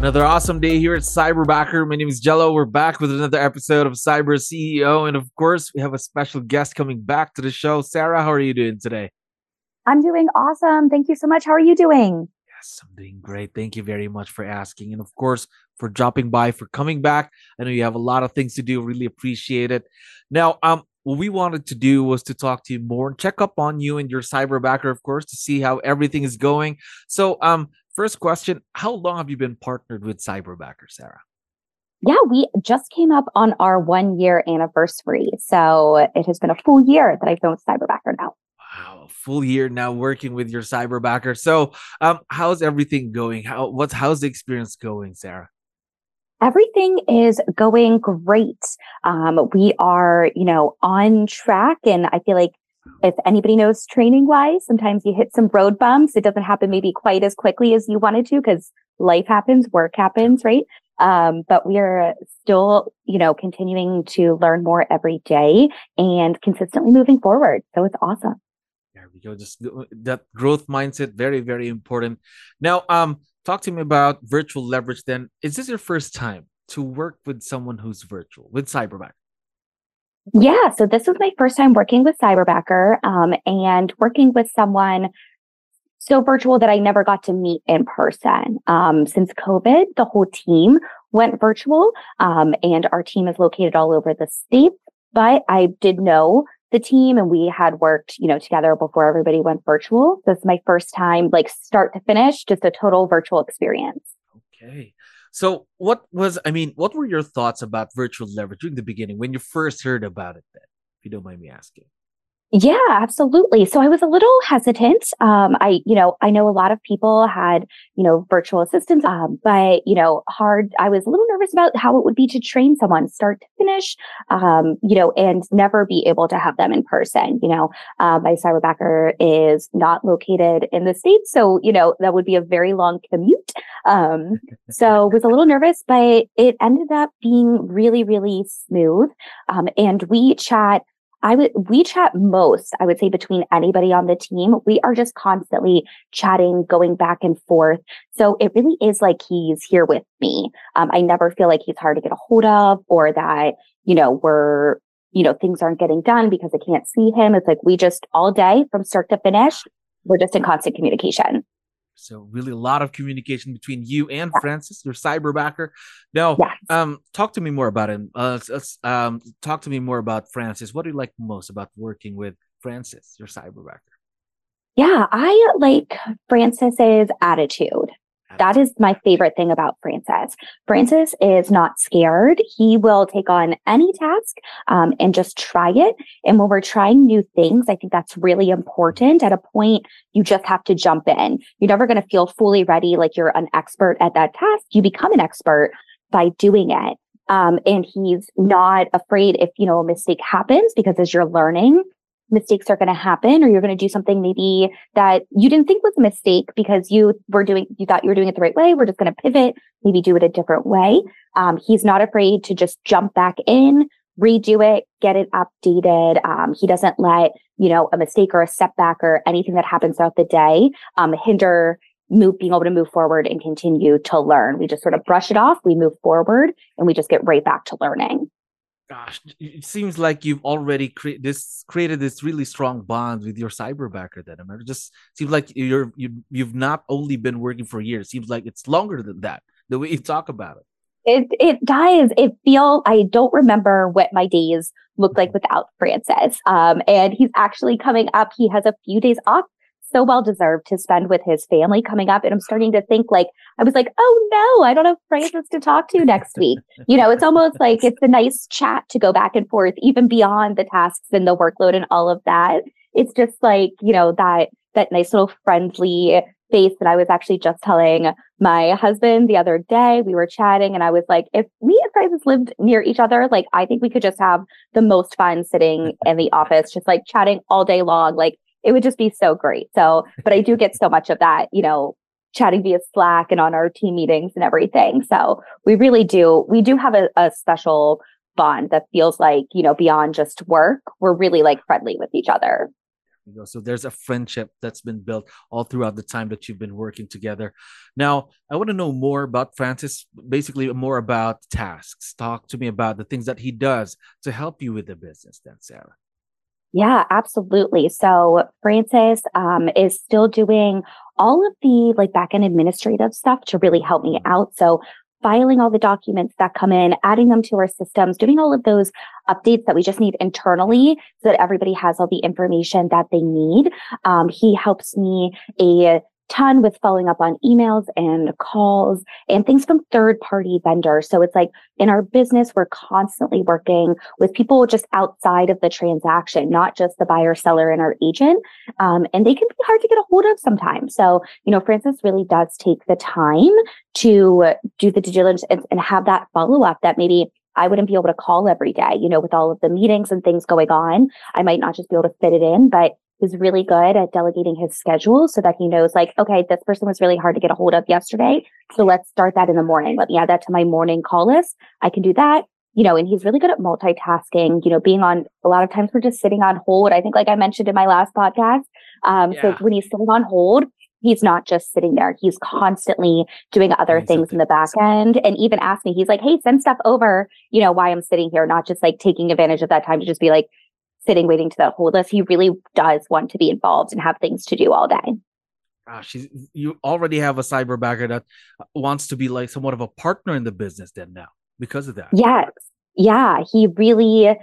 Another awesome day here at Cyberbacker. My name is Jello. We're back with another episode of Cyber CEO. And of course, we have a special guest coming back to the show. Sarah, how are you doing today? I'm doing awesome. Thank you so much. How are you doing? Yes, I'm doing great. Thank you very much for asking. And of course, for dropping by, for coming back. I know you have a lot of things to do. Really appreciate it. Now, um, what we wanted to do was to talk to you more and check up on you and your cyberbacker, of course, to see how everything is going. So, um, First question How long have you been partnered with Cyberbacker, Sarah? Yeah, we just came up on our one year anniversary. So it has been a full year that I've been with Cyberbacker now. Wow, full year now working with your cyberbacker. So, um, how's everything going? How what's how's the experience going, Sarah? Everything is going great. Um, we are, you know, on track, and I feel like if anybody knows training wise, sometimes you hit some road bumps. It doesn't happen maybe quite as quickly as you wanted to because life happens, work happens, right? Um, but we are still, you know, continuing to learn more every day and consistently moving forward. So it's awesome. There we go. Just that growth mindset, very, very important. Now, um, talk to me about virtual leverage. Then, is this your first time to work with someone who's virtual with Cyberback? Yeah, so this was my first time working with Cyberbacker um, and working with someone so virtual that I never got to meet in person. Um, since COVID, the whole team went virtual, um, and our team is located all over the state. But I did know the team, and we had worked, you know, together before everybody went virtual. This is my first time, like start to finish, just a total virtual experience. Okay. So, what was, I mean, what were your thoughts about virtual leverage during the beginning when you first heard about it, then, if you don't mind me asking? Yeah, absolutely. So I was a little hesitant. Um, I, you know, I know a lot of people had, you know, virtual assistants, um, but, you know, hard. I was a little nervous about how it would be to train someone start to finish, um, you know, and never be able to have them in person. You know, uh, my cyberbacker is not located in the States. So, you know, that would be a very long commute. Um, so was a little nervous, but it ended up being really, really smooth. Um, and we chat I would, we chat most, I would say between anybody on the team. We are just constantly chatting, going back and forth. So it really is like he's here with me. Um, I never feel like he's hard to get a hold of or that, you know, we're, you know, things aren't getting done because I can't see him. It's like we just all day from start to finish, we're just in constant communication. So really a lot of communication between you and yeah. Francis, your cyberbacker. Now, yes. um, talk to me more about him. Uh, let's, let's um, talk to me more about Francis. What do you like most about working with Francis, your cyberbacker? Yeah, I like Francis's attitude. That is my favorite thing about Francis. Francis is not scared. He will take on any task um, and just try it. And when we're trying new things, I think that's really important. At a point, you just have to jump in. You're never going to feel fully ready like you're an expert at that task. You become an expert by doing it. Um, and he's not afraid if, you know, a mistake happens because as you're learning, mistakes are going to happen or you're going to do something maybe that you didn't think was a mistake because you were doing you thought you were doing it the right way we're just going to pivot maybe do it a different way. Um, he's not afraid to just jump back in redo it get it updated. Um, he doesn't let you know a mistake or a setback or anything that happens throughout the day um, hinder move being able to move forward and continue to learn. We just sort of brush it off we move forward and we just get right back to learning gosh, it seems like you've already created this created this really strong bond with your cyberbacker. Then I mean, it just seems like you're you you've not only been working for years. Seems like it's longer than that. The way you talk about it. It it does. It feel I don't remember what my days looked like without Francis. Um, and he's actually coming up. He has a few days off so well deserved to spend with his family coming up. And I'm starting to think like, I was like, oh no, I don't have Francis to talk to next week. You know, it's almost like it's a nice chat to go back and forth, even beyond the tasks and the workload and all of that. It's just like, you know, that, that nice little friendly space that I was actually just telling my husband the other day. We were chatting and I was like, if me and Francis lived near each other, like I think we could just have the most fun sitting in the office, just like chatting all day long. Like it would just be so great. So, but I do get so much of that, you know, chatting via Slack and on our team meetings and everything. So we really do, we do have a, a special bond that feels like, you know, beyond just work. We're really like friendly with each other. So there's a friendship that's been built all throughout the time that you've been working together. Now, I want to know more about Francis, basically more about tasks. Talk to me about the things that he does to help you with the business then, Sarah. Yeah, absolutely. So Francis um, is still doing all of the like back end administrative stuff to really help me out. So filing all the documents that come in, adding them to our systems, doing all of those updates that we just need internally so that everybody has all the information that they need. Um, he helps me a ton with following up on emails and calls and things from third party vendors. So it's like in our business, we're constantly working with people just outside of the transaction, not just the buyer, seller, and our agent. Um, and they can be hard to get a hold of sometimes. So, you know, Francis really does take the time to do the due diligence and, and have that follow up that maybe I wouldn't be able to call every day, you know, with all of the meetings and things going on. I might not just be able to fit it in, but is really good at delegating his schedule so that he knows like, okay, this person was really hard to get a hold of yesterday. So let's start that in the morning. Let me add that to my morning call list. I can do that. You know, and he's really good at multitasking, you know, being on a lot of times we're just sitting on hold. I think like I mentioned in my last podcast. Um, yeah. so when he's sitting on hold, he's not just sitting there. He's constantly doing other things in the back end and even ask me, he's like, Hey, send stuff over, you know, why I'm sitting here, not just like taking advantage of that time to just be like, sitting waiting to that hold list. He really does want to be involved and have things to do all day. Gosh, you already have a cyberbacker that wants to be like somewhat of a partner in the business then now because of that. Yes. Yeah. He really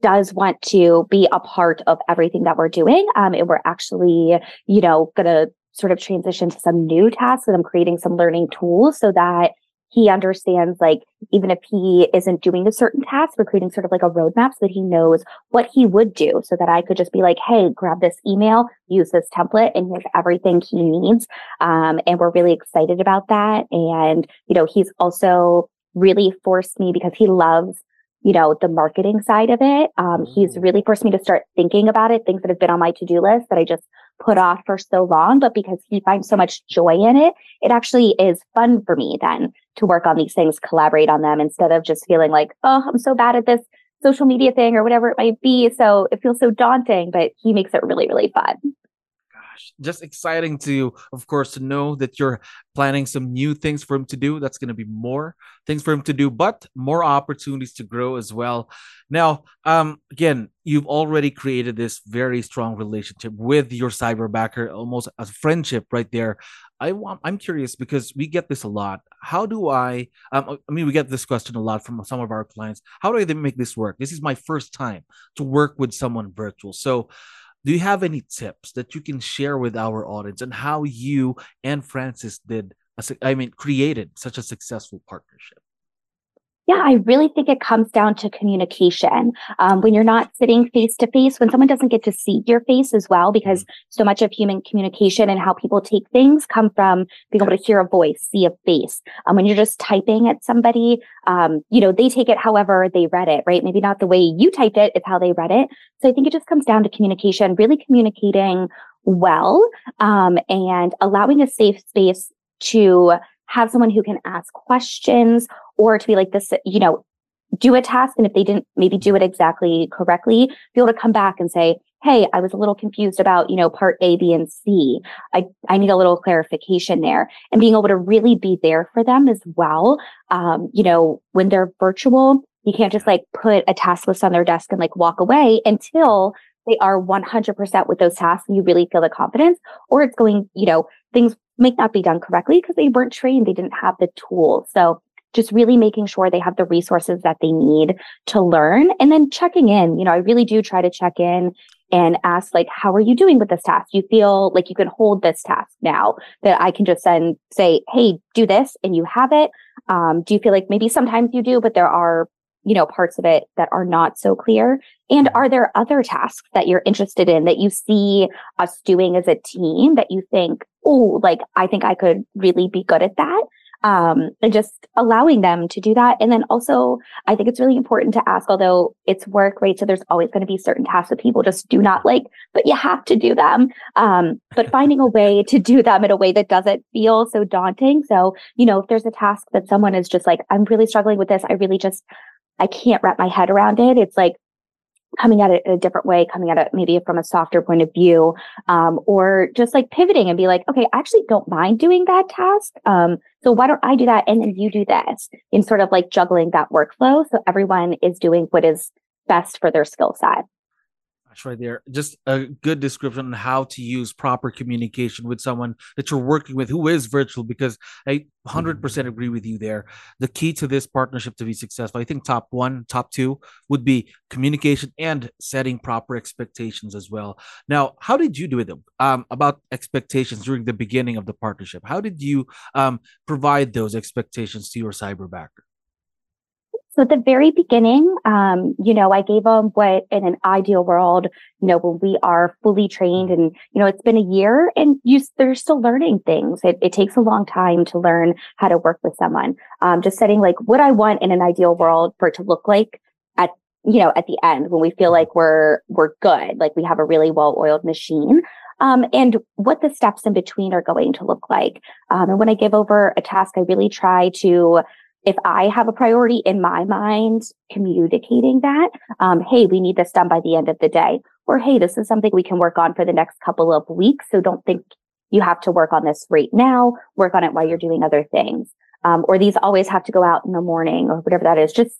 does want to be a part of everything that we're doing. Um, and we're actually, you know, going to sort of transition to some new tasks and I'm creating some learning tools so that he understands like even if he isn't doing a certain task, we're creating sort of like a roadmap so that he knows what he would do so that I could just be like, hey, grab this email, use this template, and here's everything he needs. Um, and we're really excited about that. And, you know, he's also really forced me because he loves you know, the marketing side of it. Um, he's mm. really forced me to start thinking about it, things that have been on my to-do list that I just put off for so long, but because he finds so much joy in it, it actually is fun for me then to work on these things, collaborate on them instead of just feeling like, oh, I'm so bad at this social media thing or whatever it might be. So it feels so daunting, but he makes it really, really fun just exciting to, of course, to know that you're planning some new things for him to do. That's going to be more things for him to do, but more opportunities to grow as well. Now, um, again, you've already created this very strong relationship with your cyberbacker, almost as a friendship right there. I want, I'm curious because we get this a lot. How do I, um, I mean, we get this question a lot from some of our clients. How do I make this work? This is my first time to work with someone virtual. So, do you have any tips that you can share with our audience on how you and Francis did, I mean, created such a successful partnership? Yeah, I really think it comes down to communication. Um, when you're not sitting face to face, when someone doesn't get to see your face as well, because mm-hmm. so much of human communication and how people take things come from being able to hear a voice, see a face. Um, when you're just typing at somebody, um, you know, they take it however they read it, right? Maybe not the way you typed it, it's how they read it. So I think it just comes down to communication, really communicating well, um, and allowing a safe space to have someone who can ask questions or to be like this, you know, do a task. And if they didn't maybe do it exactly correctly, be able to come back and say, Hey, I was a little confused about, you know, part A, B, and C. I, I need a little clarification there and being able to really be there for them as well. Um, you know, when they're virtual, you can't just like put a task list on their desk and like walk away until they are 100% with those tasks and you really feel the confidence or it's going, you know, things might not be done correctly because they weren't trained. They didn't have the tools. So just really making sure they have the resources that they need to learn and then checking in. You know, I really do try to check in and ask like, how are you doing with this task? You feel like you can hold this task now that I can just then say, Hey, do this and you have it. Um, do you feel like maybe sometimes you do, but there are you know parts of it that are not so clear and are there other tasks that you're interested in that you see us doing as a team that you think oh, like I think I could really be good at that um, and just allowing them to do that. And then also, I think it's really important to ask, although it's work, right? So there's always going to be certain tasks that people just do not like, but you have to do them. Um, but finding a way to do them in a way that doesn't feel so daunting. So, you know, if there's a task that someone is just like, I'm really struggling with this, I really just, I can't wrap my head around it. It's like, coming at it in a different way, coming at it maybe from a softer point of view, um, or just like pivoting and be like, okay, I actually don't mind doing that task. Um, so why don't I do that and then you do this in sort of like juggling that workflow so everyone is doing what is best for their skill set. That's right there. Just a good description on how to use proper communication with someone that you're working with who is virtual, because I 100% mm-hmm. agree with you there. The key to this partnership to be successful, I think top one, top two would be communication and setting proper expectations as well. Now, how did you do it um, about expectations during the beginning of the partnership? How did you um, provide those expectations to your cyberbacker? So at the very beginning, um, you know, I gave them what in an ideal world, you know, when we are fully trained and, you know, it's been a year and you, they're still learning things. It, it takes a long time to learn how to work with someone. Um, just setting like what I want in an ideal world for it to look like at, you know, at the end when we feel like we're, we're good, like we have a really well oiled machine. Um, and what the steps in between are going to look like. Um, and when I give over a task, I really try to if I have a priority in my mind, communicating that, um, hey, we need this done by the end of the day, or hey, this is something we can work on for the next couple of weeks. So don't think you have to work on this right now. Work on it while you're doing other things. Um, or these always have to go out in the morning or whatever that is. Just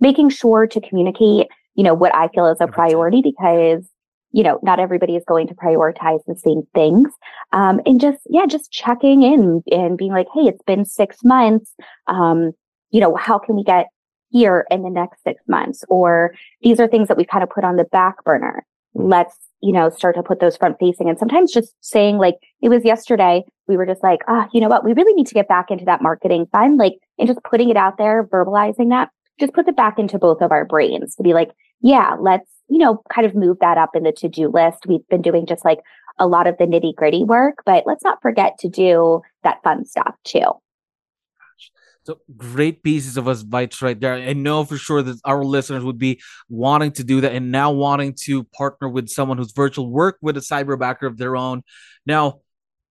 making sure to communicate, you know, what I feel is a priority because you know, not everybody is going to prioritize the same things. Um, and just, yeah, just checking in and being like, Hey, it's been six months. Um, you know, how can we get here in the next six months? Or these are things that we've kind of put on the back burner. Let's, you know, start to put those front facing. And sometimes just saying like, it was yesterday, we were just like, ah, oh, you know what? We really need to get back into that marketing fund, like, and just putting it out there, verbalizing that, just puts it back into both of our brains to be like, yeah, let's, you know, kind of move that up in the to do list. We've been doing just like a lot of the nitty gritty work, but let's not forget to do that fun stuff too. So great pieces of advice right there. I know for sure that our listeners would be wanting to do that and now wanting to partner with someone who's virtual, work with a cyberbacker of their own. Now,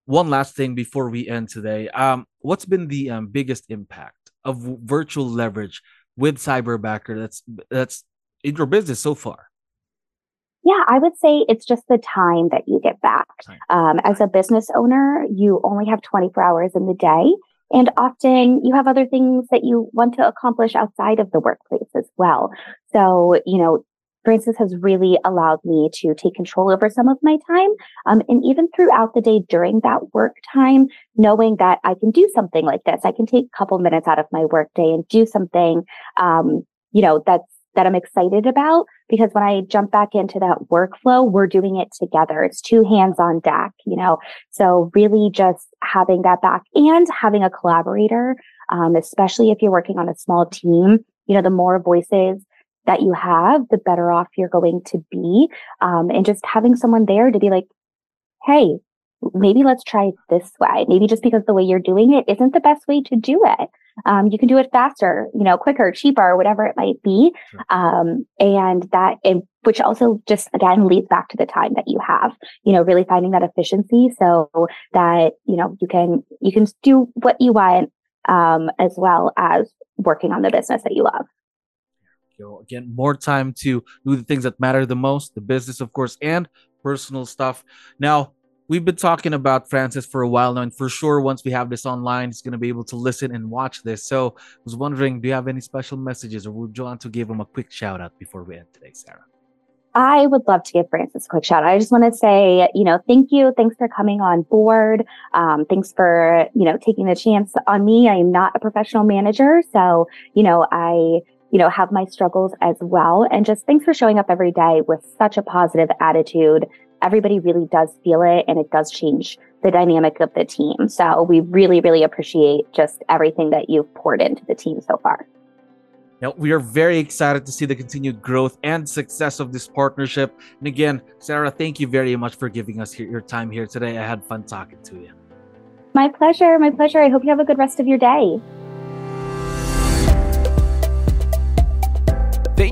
one last thing before we end today. Um, what's been the um, biggest impact of virtual leverage with cyberbacker that's that's in your business so far? Yeah, I would say it's just the time that you get back. Um, as a business owner, you only have 24 hours in the day. And often you have other things that you want to accomplish outside of the workplace as well. So, you know, Francis has really allowed me to take control over some of my time. Um, and even throughout the day during that work time, knowing that I can do something like this, I can take a couple minutes out of my work day and do something, um, you know, that's that I'm excited about because when I jump back into that workflow, we're doing it together. It's two hands on deck, you know? So really just having that back and having a collaborator, um, especially if you're working on a small team, you know, the more voices that you have, the better off you're going to be. Um, and just having someone there to be like, Hey, maybe let's try it this way. Maybe just because the way you're doing it isn't the best way to do it. Um, you can do it faster, you know, quicker, cheaper, whatever it might be. Sure. Um, and that, which also just again leads back to the time that you have, you know, really finding that efficiency so that, you know, you can, you can do what you want, um, as well as working on the business that you love. You know, again, more time to do the things that matter the most, the business, of course, and personal stuff. Now, we've been talking about Francis for a while now, and for sure, once we have this online, he's going to be able to listen and watch this. So, I was wondering, do you have any special messages, or would you want to give him a quick shout out before we end today, Sarah? I would love to give Francis a quick shout out. I just want to say, you know, thank you. Thanks for coming on board. Um, thanks for, you know, taking the chance on me. I am not a professional manager. So, you know, I, you know, have my struggles as well. And just thanks for showing up every day with such a positive attitude everybody really does feel it and it does change the dynamic of the team. So we really, really appreciate just everything that you've poured into the team so far. Now, we are very excited to see the continued growth and success of this partnership. And again, Sarah, thank you very much for giving us your time here today. I had fun talking to you. My pleasure. My pleasure. I hope you have a good rest of your day.